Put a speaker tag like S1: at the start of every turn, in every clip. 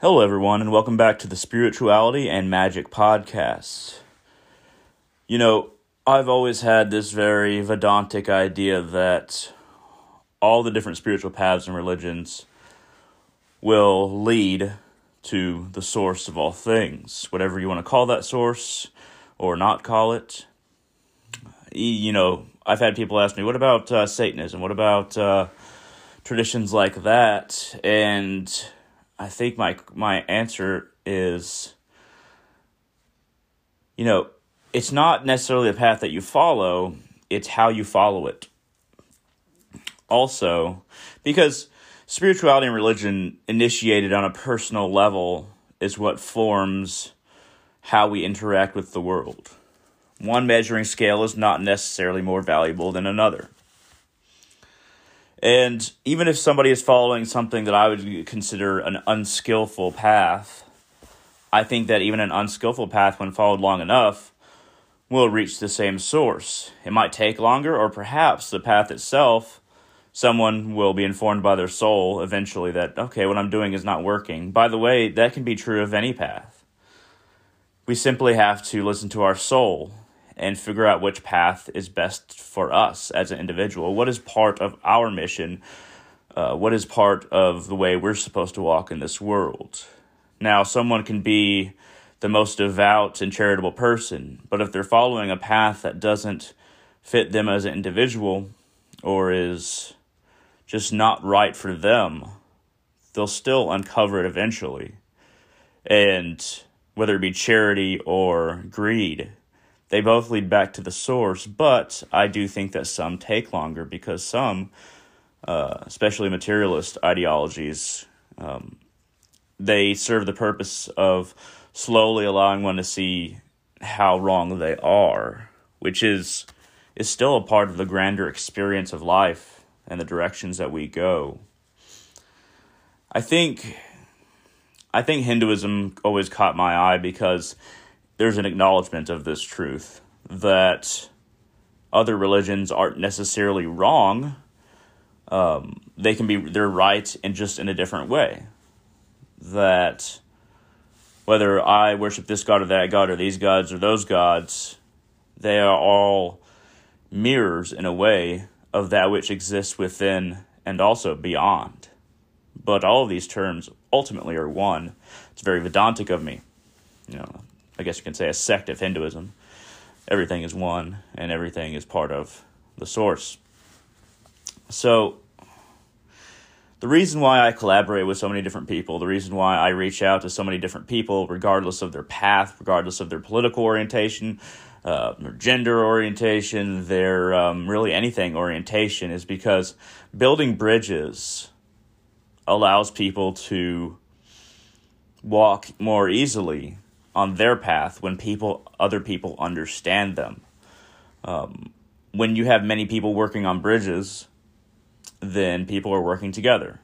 S1: Hello, everyone, and welcome back to the Spirituality and Magic Podcast. You know, I've always had this very Vedantic idea that all the different spiritual paths and religions will lead to the source of all things, whatever you want to call that source or not call it. You know, I've had people ask me, what about uh, Satanism? What about uh, traditions like that? And I think my my answer is you know, it's not necessarily the path that you follow, it's how you follow it. Also, because spirituality and religion initiated on a personal level is what forms how we interact with the world. One measuring scale is not necessarily more valuable than another. And even if somebody is following something that I would consider an unskillful path, I think that even an unskillful path, when followed long enough, will reach the same source. It might take longer, or perhaps the path itself, someone will be informed by their soul eventually that, okay, what I'm doing is not working. By the way, that can be true of any path. We simply have to listen to our soul and figure out which path is best for us as an individual. What is part of our mission? Uh, what is part of the way we're supposed to walk in this world? Now, someone can be the most devout and charitable person, but if they're following a path that doesn't fit them as an individual or is just not right for them, they'll still uncover it eventually. And whether it be charity or greed, they both lead back to the source, but I do think that some take longer because some, uh, especially materialist ideologies, um, they serve the purpose of slowly allowing one to see how wrong they are, which is is still a part of the grander experience of life and the directions that we go. I think I think Hinduism always caught my eye because there's an acknowledgement of this truth that other religions aren't necessarily wrong. Um, they can be they're right and just in a different way. That whether I worship this god or that god or these gods or those gods, they are all mirrors in a way of that which exists within and also beyond. But all of these terms ultimately are one. It's very Vedantic of me. You know, I guess you can say, a sect of Hinduism. Everything is one, and everything is part of the source. So, the reason why I collaborate with so many different people, the reason why I reach out to so many different people, regardless of their path, regardless of their political orientation, uh, their gender orientation, their um, really anything orientation, is because building bridges allows people to walk more easily on their path when people other people understand them. Um, when you have many people working on bridges, then people are working together.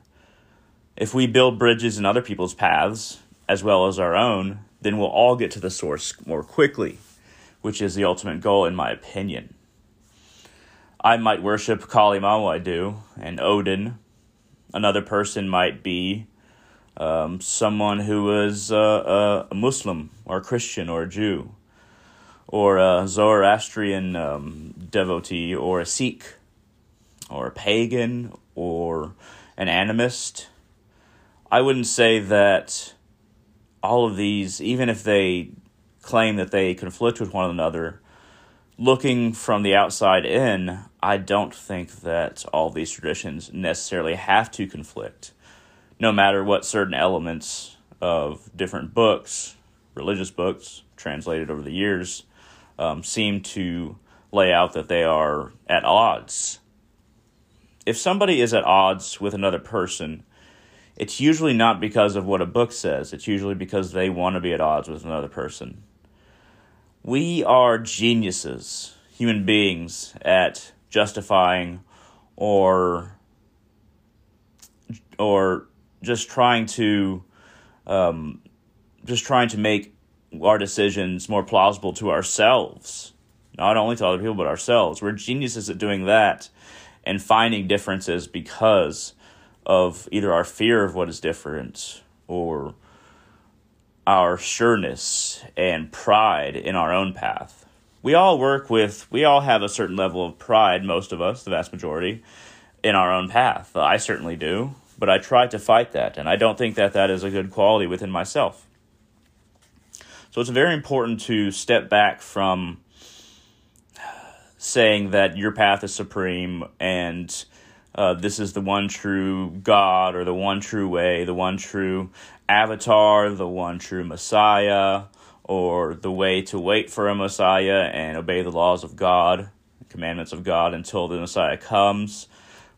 S1: If we build bridges in other people's paths as well as our own, then we'll all get to the source more quickly, which is the ultimate goal, in my opinion. I might worship Kali Mama, I do, and Odin. Another person might be um, someone who is uh, a Muslim or Christian or a Jew, or a Zoroastrian um, devotee, or a Sikh, or a pagan, or an animist. I wouldn't say that all of these, even if they claim that they conflict with one another, looking from the outside in, I don't think that all these traditions necessarily have to conflict no matter what certain elements of different books, religious books, translated over the years, um, seem to lay out that they are at odds. If somebody is at odds with another person, it's usually not because of what a book says, it's usually because they want to be at odds with another person. We are geniuses, human beings, at justifying or or just trying to um, just trying to make our decisions more plausible to ourselves, not only to other people but ourselves. We're geniuses at doing that and finding differences because of either our fear of what is different or our sureness and pride in our own path. We all work with, we all have a certain level of pride, most of us, the vast majority, in our own path. I certainly do, but I try to fight that, and I don't think that that is a good quality within myself. So it's very important to step back from saying that your path is supreme and uh, this is the one true God or the one true way, the one true avatar, the one true Messiah, or the way to wait for a Messiah and obey the laws of God, commandments of God until the Messiah comes,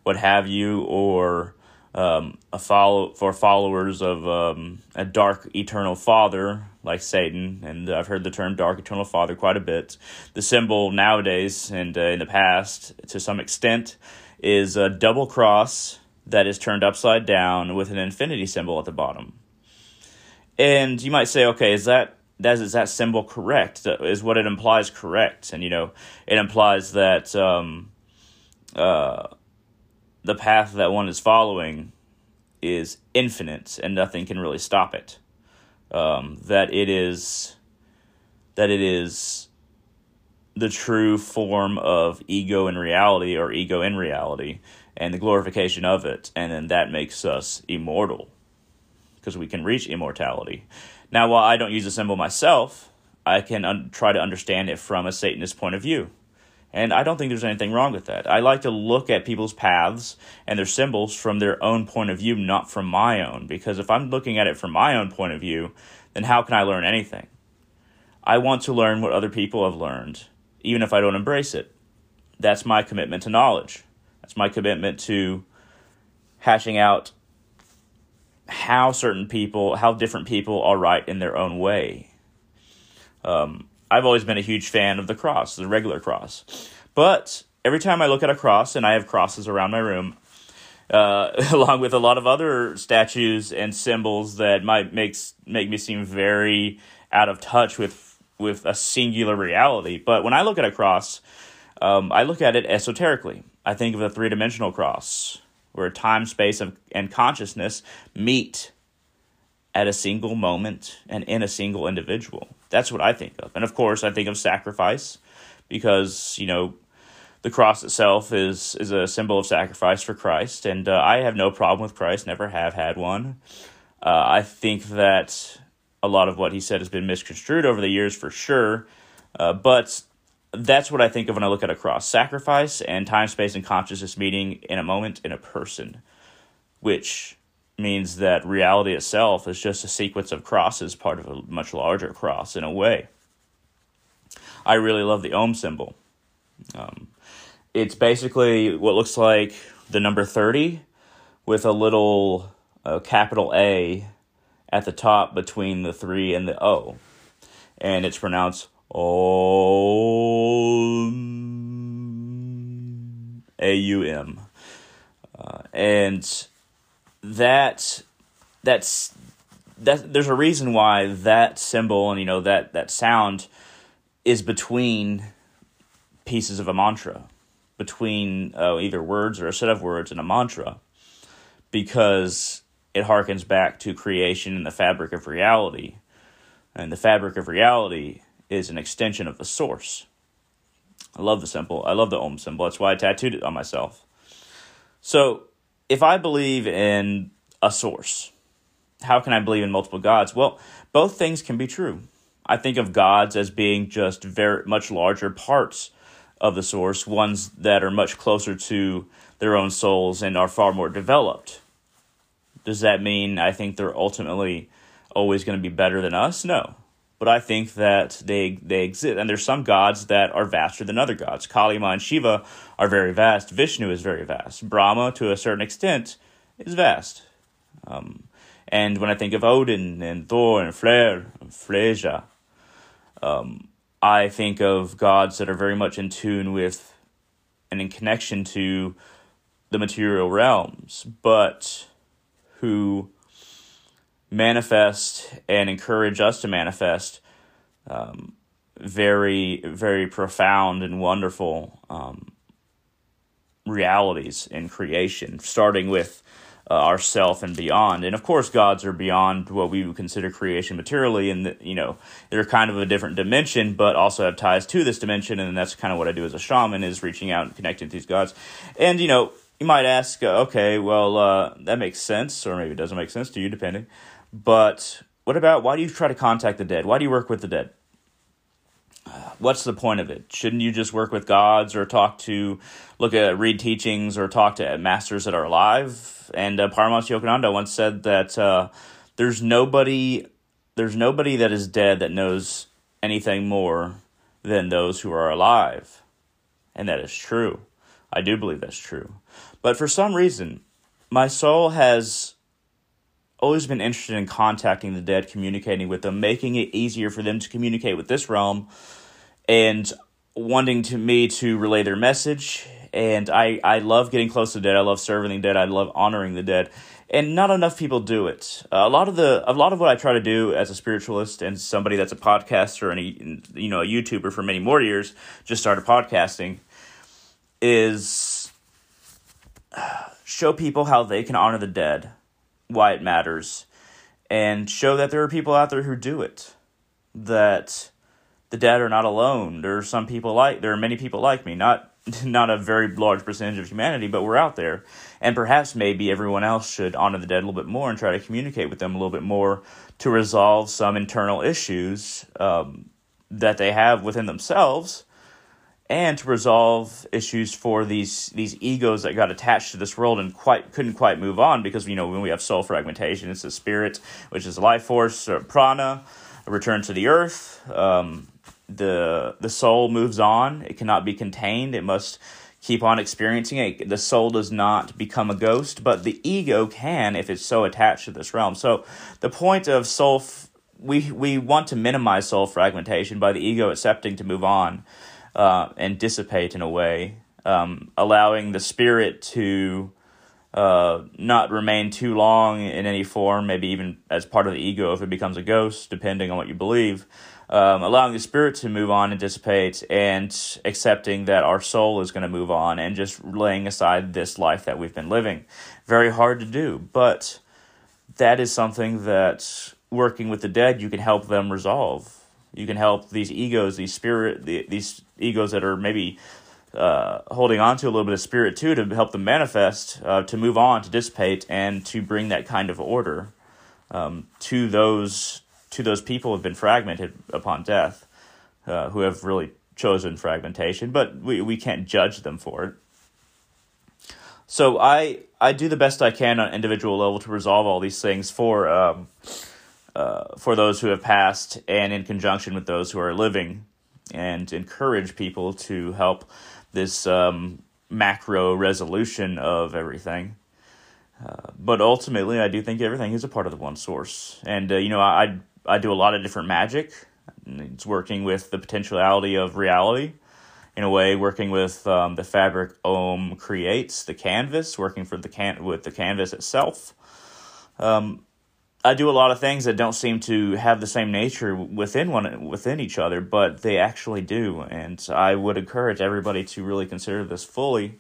S1: what have you, or um, a follow for followers of um, a dark eternal father like Satan, and I've heard the term dark eternal father quite a bit. The symbol nowadays and uh, in the past, to some extent, is a double cross that is turned upside down with an infinity symbol at the bottom. And you might say, okay, is that that is that symbol correct? Is what it implies correct? And you know, it implies that um, uh, the path that one is following is infinite and nothing can really stop it. Um, that it is that it is the true form of ego in reality or ego in reality and the glorification of it and then that makes us immortal because we can reach immortality now while i don't use the symbol myself i can un- try to understand it from a satanist point of view and I don't think there's anything wrong with that. I like to look at people's paths and their symbols from their own point of view, not from my own. Because if I'm looking at it from my own point of view, then how can I learn anything? I want to learn what other people have learned, even if I don't embrace it. That's my commitment to knowledge. That's my commitment to hashing out how certain people, how different people are right in their own way. Um, I've always been a huge fan of the cross, the regular cross. But every time I look at a cross, and I have crosses around my room, uh, along with a lot of other statues and symbols that might makes make me seem very out of touch with with a singular reality. But when I look at a cross, um, I look at it esoterically. I think of a three dimensional cross where time, space, and consciousness meet at a single moment and in a single individual. That's what I think of. And of course, I think of sacrifice because, you know, the cross itself is is a symbol of sacrifice for Christ, and uh, I have no problem with Christ. Never have had one. Uh, I think that a lot of what he said has been misconstrued over the years, for sure. Uh, but that's what I think of when I look at a cross: sacrifice and time, space, and consciousness meeting in a moment in a person, which means that reality itself is just a sequence of crosses, part of a much larger cross in a way. I really love the Om symbol. Um, it's basically what looks like the number 30 with a little uh, capital A at the top between the 3 and the O. And it's pronounced Om. A U M. Uh, and that that's that there's a reason why that symbol and you know that that sound is between pieces of a mantra between uh, either words or a set of words in a mantra because it harkens back to creation and the fabric of reality. And the fabric of reality is an extension of the source. I love the symbol i love the om symbol. That's why i tattooed it on myself. So if I believe in a source, how can I believe in multiple gods? Well, both things can be true. I think of gods as being just very much larger parts of the source, ones that are much closer to their own souls and are far more developed. Does that mean I think they're ultimately always going to be better than us? No but I think that they they exist. And there's some gods that are vaster than other gods. Kali Ma and Shiva are very vast. Vishnu is very vast. Brahma, to a certain extent, is vast. Um, and when I think of Odin and Thor and Freyr and Freyja, um, I think of gods that are very much in tune with and in connection to the material realms, but who manifest and encourage us to manifest um, very, very profound and wonderful um, realities in creation, starting with uh, ourself and beyond. And of course, gods are beyond what we would consider creation materially, and the, you know they're kind of a different dimension, but also have ties to this dimension. And that's kind of what I do as a shaman is reaching out and connecting to these gods. And you know, you might ask, uh, okay, well, uh, that makes sense, or maybe it doesn't make sense to you, depending. But what about why do you try to contact the dead? Why do you work with the dead? what's the point of it? Shouldn't you just work with gods or talk to, look at, read teachings or talk to masters that are alive? And uh, Paramahansa Yogananda once said that uh, there's nobody, there's nobody that is dead that knows anything more than those who are alive, and that is true. I do believe that's true. But for some reason, my soul has always been interested in contacting the dead, communicating with them, making it easier for them to communicate with this realm, and wanting to me to relay their message. And I, I love getting close to the dead. I love serving the dead. I love honoring the dead. And not enough people do it. Uh, a lot of the a lot of what I try to do as a spiritualist and somebody that's a podcaster and a, you know a YouTuber for many more years, just started podcasting, is show people how they can honor the dead why it matters and show that there are people out there who do it. That the dead are not alone. There are some people like there are many people like me, not not a very large percentage of humanity, but we're out there. And perhaps maybe everyone else should honor the dead a little bit more and try to communicate with them a little bit more to resolve some internal issues um, that they have within themselves and to resolve issues for these these egos that got attached to this world and quite couldn't quite move on because you know when we have soul fragmentation, it's the spirit, which is life force, or prana, a return to the earth. Um, the the soul moves on; it cannot be contained. It must keep on experiencing it. The soul does not become a ghost, but the ego can if it's so attached to this realm. So the point of soul. F- we, we want to minimize soul fragmentation by the ego accepting to move on uh, and dissipate in a way, um, allowing the spirit to uh, not remain too long in any form, maybe even as part of the ego if it becomes a ghost, depending on what you believe. Um, allowing the spirit to move on and dissipate, and accepting that our soul is going to move on, and just laying aside this life that we've been living. Very hard to do, but that is something that working with the dead you can help them resolve you can help these egos, these spirit, the, these egos that are maybe uh, holding on to a little bit of spirit too, to help them manifest, uh, to move on, to dissipate, and to bring that kind of order um, to those to those people who have been fragmented upon death, uh, who have really chosen fragmentation. But we we can't judge them for it. So I I do the best I can on individual level to resolve all these things for. Um, uh, for those who have passed and in conjunction with those who are living and encourage people to help this um, macro resolution of everything. Uh, but ultimately, I do think everything is a part of the one source. And, uh, you know, I, I do a lot of different magic. It's working with the potentiality of reality. In a way, working with um, the fabric Om creates, the canvas, working for the can with the canvas itself. Um, I do a lot of things that don't seem to have the same nature within one within each other, but they actually do, and I would encourage everybody to really consider this fully.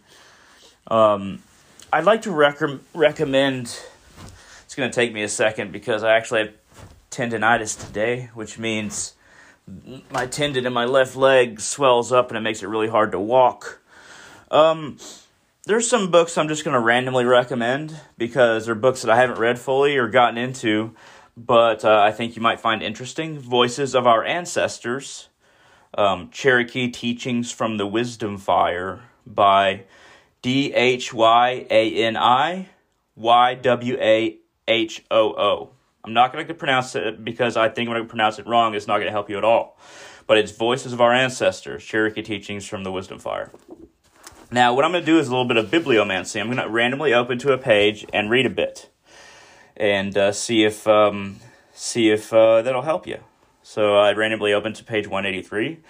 S1: Um, I'd like to rec- recommend. It's going to take me a second because I actually have tendonitis today, which means my tendon in my left leg swells up and it makes it really hard to walk. Um, there's some books I'm just going to randomly recommend because they're books that I haven't read fully or gotten into, but uh, I think you might find interesting. Voices of Our Ancestors, um, Cherokee Teachings from the Wisdom Fire by D H Y A N I Y W A H O O. I'm not going to pronounce it because I think when to pronounce it wrong. It's not going to help you at all. But it's Voices of Our Ancestors, Cherokee Teachings from the Wisdom Fire. Now, what I'm going to do is a little bit of bibliomancy. I'm going to randomly open to a page and read a bit, and uh, see if um, see if uh, that'll help you. So I randomly open to page 183,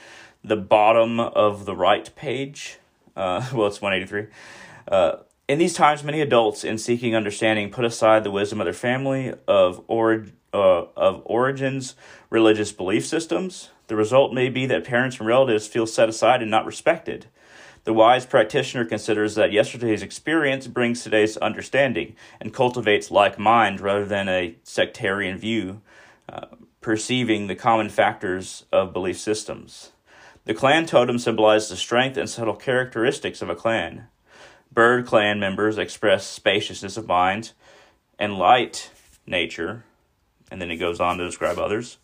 S1: the bottom of the right page. Uh, well, it's 183. Uh, in these times, many adults, in seeking understanding, put aside the wisdom of their family, of ori- uh, of origins, religious belief systems. The result may be that parents and relatives feel set aside and not respected. The wise practitioner considers that yesterday's experience brings today's understanding and cultivates like mind rather than a sectarian view, uh, perceiving the common factors of belief systems. The clan totem symbolizes the strength and subtle characteristics of a clan. Bird clan members express spaciousness of mind and light nature, and then it goes on to describe others.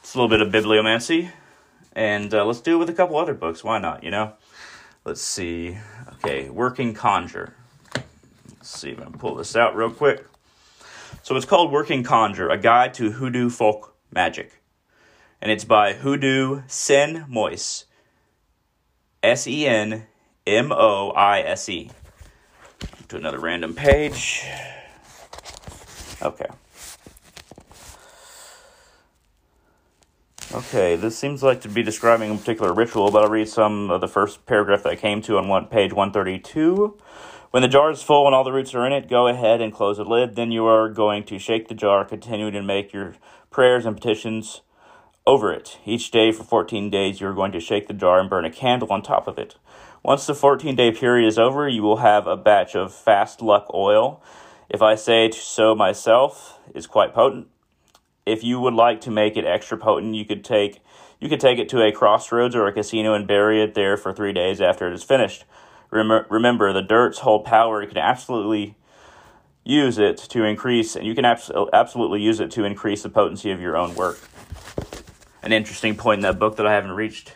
S1: It's a little bit of bibliomancy, and uh, let's do it with a couple other books. Why not, you know? Let's see. Okay, Working Conjure. Let's see if I can pull this out real quick. So it's called Working Conjure, a guide to hoodoo folk magic. And it's by Hoodoo Sen Moise. S E N M O I S E. To another random page. Okay. Okay, this seems like to be describing a particular ritual, but I'll read some of the first paragraph that I came to on one, page 132. When the jar is full and all the roots are in it, go ahead and close the lid. Then you are going to shake the jar, continuing to make your prayers and petitions over it. Each day for 14 days, you are going to shake the jar and burn a candle on top of it. Once the 14 day period is over, you will have a batch of fast luck oil. If I say so myself, is quite potent if you would like to make it extra potent, you could take you could take it to a crossroads or a casino and bury it there for three days after it is finished. Rem- remember, the dirts hold power. You can absolutely use it to increase, and you can abs- absolutely use it to increase the potency of your own work. An interesting point in that book that I haven't reached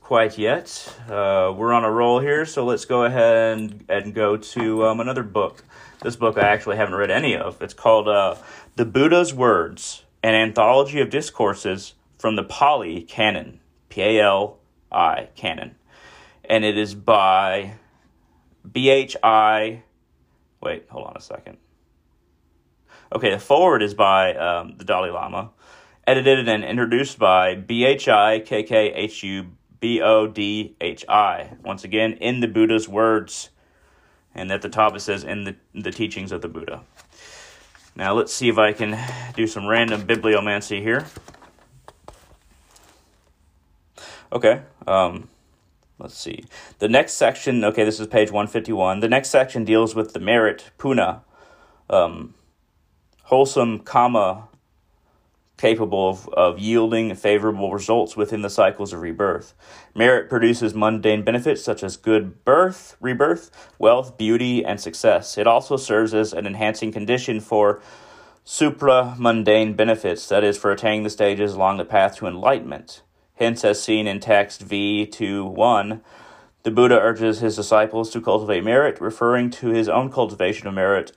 S1: quite yet. Uh, we're on a roll here, so let's go ahead and, and go to um, another book. This book I actually haven't read any of. It's called uh, The Buddha's Words an anthology of discourses from the Pali Canon, P A L I Canon. And it is by B H I. Wait, hold on a second. Okay, the forward is by um, the Dalai Lama, edited and introduced by B H I K K H U B O D H I. Once again, in the Buddha's words. And at the top it says, in the, the teachings of the Buddha. Now let's see if I can do some random bibliomancy here. Okay, um, let's see. The next section, okay, this is page 151. The next section deals with the merit, puna, um, wholesome kama capable of, of yielding favorable results within the cycles of rebirth. Merit produces mundane benefits such as good birth, rebirth, wealth, beauty, and success. It also serves as an enhancing condition for supra mundane benefits, that is, for attaining the stages along the path to enlightenment. Hence, as seen in text V 2 1, the Buddha urges his disciples to cultivate merit, referring to his own cultivation of merit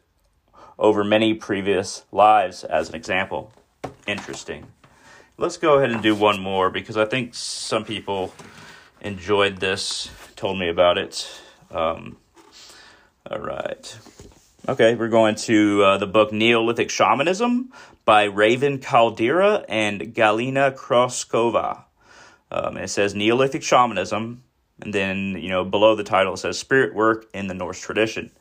S1: over many previous lives as an example interesting. Let's go ahead and do one more because I think some people enjoyed this, told me about it. Um, all right. Okay, we're going to uh, the book Neolithic Shamanism by Raven Kaldera and Galina Krasskova. Um, it says Neolithic Shamanism, and then, you know, below the title it says Spirit Work in the Norse Tradition.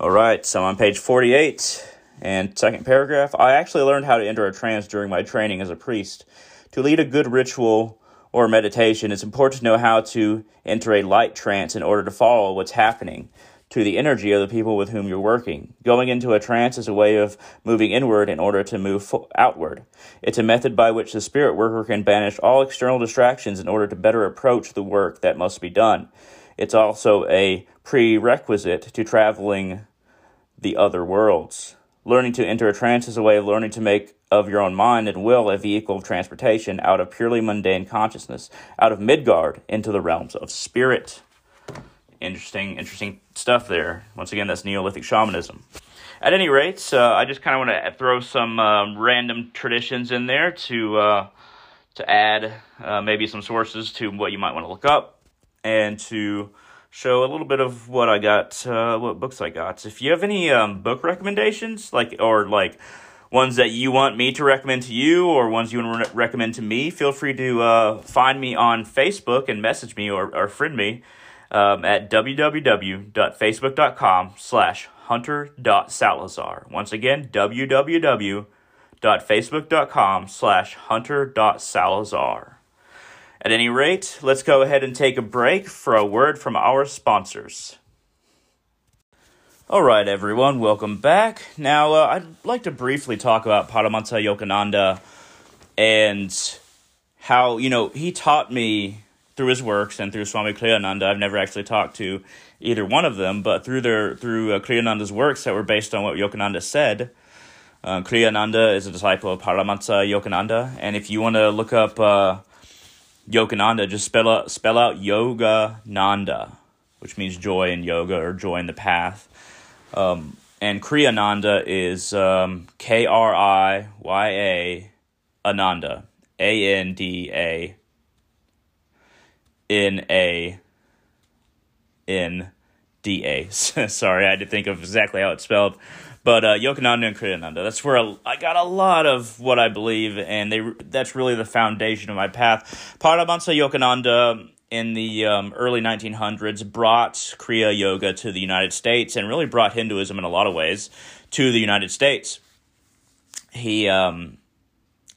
S1: All right, so on page 48. And second paragraph, I actually learned how to enter a trance during my training as a priest. To lead a good ritual or meditation, it's important to know how to enter a light trance in order to follow what's happening to the energy of the people with whom you're working. Going into a trance is a way of moving inward in order to move outward. It's a method by which the spirit worker can banish all external distractions in order to better approach the work that must be done. It's also a prerequisite to traveling the other worlds. Learning to enter a trance is a way of learning to make of your own mind and will a vehicle of transportation out of purely mundane consciousness, out of Midgard into the realms of spirit. Interesting, interesting stuff there. Once again, that's Neolithic shamanism. At any rate, uh, I just kind of want to throw some um, random traditions in there to uh, to add uh, maybe some sources to what you might want to look up and to show a little bit of what I got, uh, what books I got. If you have any um, book recommendations, like or like ones that you want me to recommend to you, or ones you want to re- recommend to me, feel free to uh, find me on Facebook and message me or, or friend me um, at www.facebook.com slash hunter.salazar. Once again, www.facebook.com slash hunter.salazar. At any rate, let's go ahead and take a break for a word from our sponsors. All right, everyone, welcome back. Now, uh, I'd like to briefly talk about Paramahansa Yogananda and how, you know, he taught me through his works and through Swami Kriyananda. I've never actually talked to either one of them, but through their through uh, Kriyananda's works that were based on what Yogananda said. Uh, Kriyananda is a disciple of Paramahansa Yogananda, and if you want to look up uh, Yogananda, just spell out, spell out Yoga Nanda, which means joy in yoga or joy in the path. Um, and Kriyananda is um, K R I Y A Ananda, A N D A N A N D A. Sorry, I had to think of exactly how it's spelled. But uh, and Kriyananda, that's where I got a lot of what I believe, and they that's really the foundation of my path. Paramahansa Yogananda in the um, early 1900s brought Kriya Yoga to the United States and really brought Hinduism in a lot of ways to the United States. He um,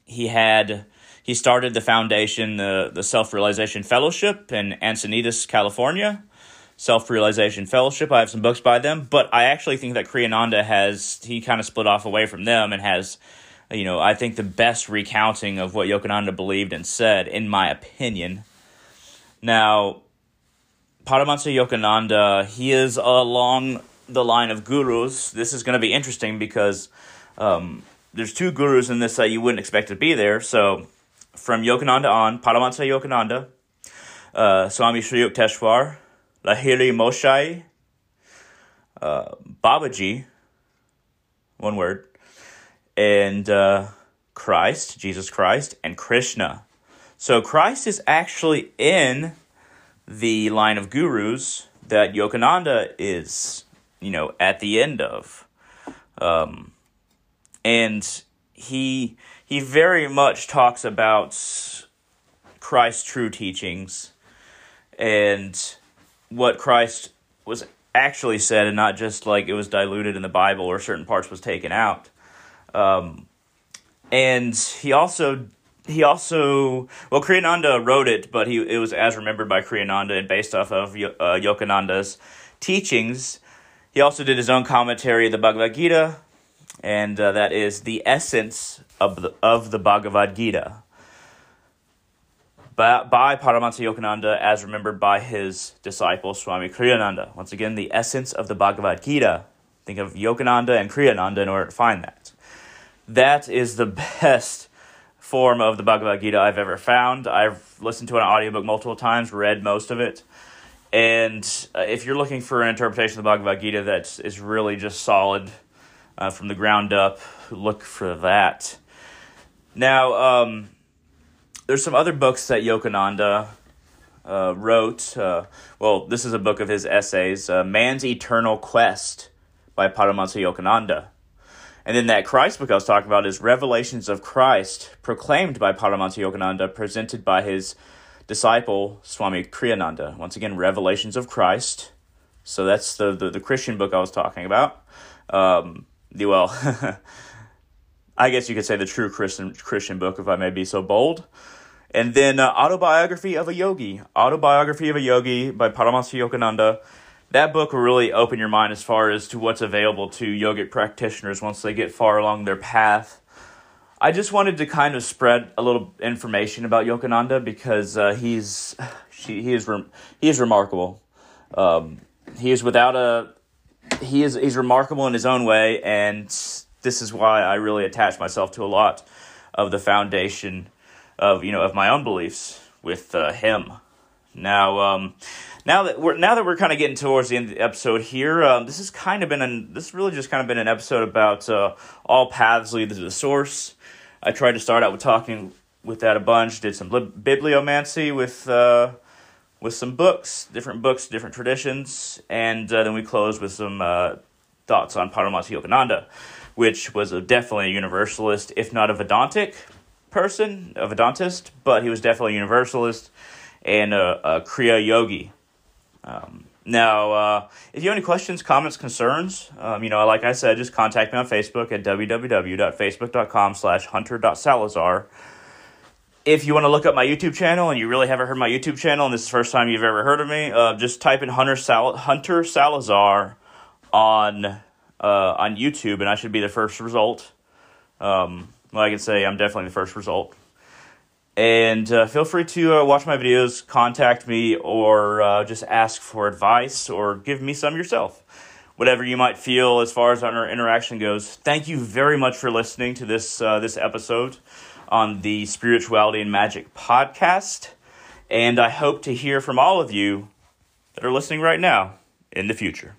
S1: he had he started the foundation, the the Self Realization Fellowship in Encinitas, California Self Realization Fellowship. I have some books by them, but I actually think that Kriyananda has he kind of split off away from them and has, you know, I think the best recounting of what Yogananda believed and said, in my opinion. Now, Paramahansa Yogananda, he is along the line of gurus. This is going to be interesting because um, there's two gurus in this that you wouldn't expect to be there. So, from Yogananda on, Paramahansa Yogananda, uh, Swami Sri Yukteswar, Lahiri Moshai, uh, Babaji, one word, and uh, Christ, Jesus Christ, and Krishna. So Christ is actually in the line of gurus that Yogananda is, you know, at the end of. Um, and he he very much talks about Christ's true teachings and what Christ was actually said and not just like it was diluted in the Bible or certain parts was taken out. Um, and he also he also well Kriyananda wrote it, but he it was as remembered by Kriyananda and based off of uh, Yogananda's teachings. He also did his own commentary of the Bhagavad Gita, and uh, that is the essence of the of the Bhagavad Gita by, by Paramahansa Yogananda as remembered by his disciple Swami Kriyananda. Once again, the essence of the Bhagavad Gita. Think of Yogananda and Kriyananda in order to find that. That is the best form of the Bhagavad Gita I've ever found. I've listened to an audiobook multiple times, read most of it. And uh, if you're looking for an interpretation of the Bhagavad Gita that is really just solid uh, from the ground up, look for that. Now, um, there's some other books that Yogananda uh, wrote. Uh, well, this is a book of his essays, uh, Man's Eternal Quest by Paramahansa Yogananda. And then that Christ book I was talking about is Revelations of Christ, proclaimed by Paramahansa Yogananda, presented by his disciple, Swami Kriyananda. Once again, Revelations of Christ. So that's the, the, the Christian book I was talking about. Um, well, I guess you could say the true Christian, Christian book, if I may be so bold. And then uh, Autobiography of a Yogi. Autobiography of a Yogi by Paramahansa Yogananda. That book will really open your mind as far as to what's available to yogic practitioners once they get far along their path. I just wanted to kind of spread a little information about Yogananda because uh, he's she, he is he is remarkable. Um, he is without a he is he's remarkable in his own way, and this is why I really attach myself to a lot of the foundation of you know of my own beliefs with uh, him. Now, um, now that we're now that we're kind of getting towards the end of the episode here, um, this has kind of been an this really just kind of been an episode about uh, all paths lead to the source. I tried to start out with talking with that a bunch. Did some bibliomancy with uh, with some books, different books, different traditions, and uh, then we closed with some uh, thoughts on Paramahansa Yogananda, which was a, definitely a universalist, if not a Vedantic person, a Vedantist, but he was definitely a Universalist and a, a Kriya Yogi. Um, now, uh, if you have any questions, comments, concerns, um, you know, like I said, just contact me on Facebook at www.facebook.com slash hunter.salazar. if you want to look up my YouTube channel and you really haven't heard my YouTube channel and this is the first time you've ever heard of me, uh, just type in Hunter Sal- Hunter Salazar on uh, on YouTube and I should be the first result. Um, well, I can say I'm definitely the first result. And uh, feel free to uh, watch my videos, contact me, or uh, just ask for advice or give me some yourself. Whatever you might feel as far as our interaction goes. Thank you very much for listening to this uh, this episode on the Spirituality and Magic podcast. And I hope to hear from all of you that are listening right now in the future.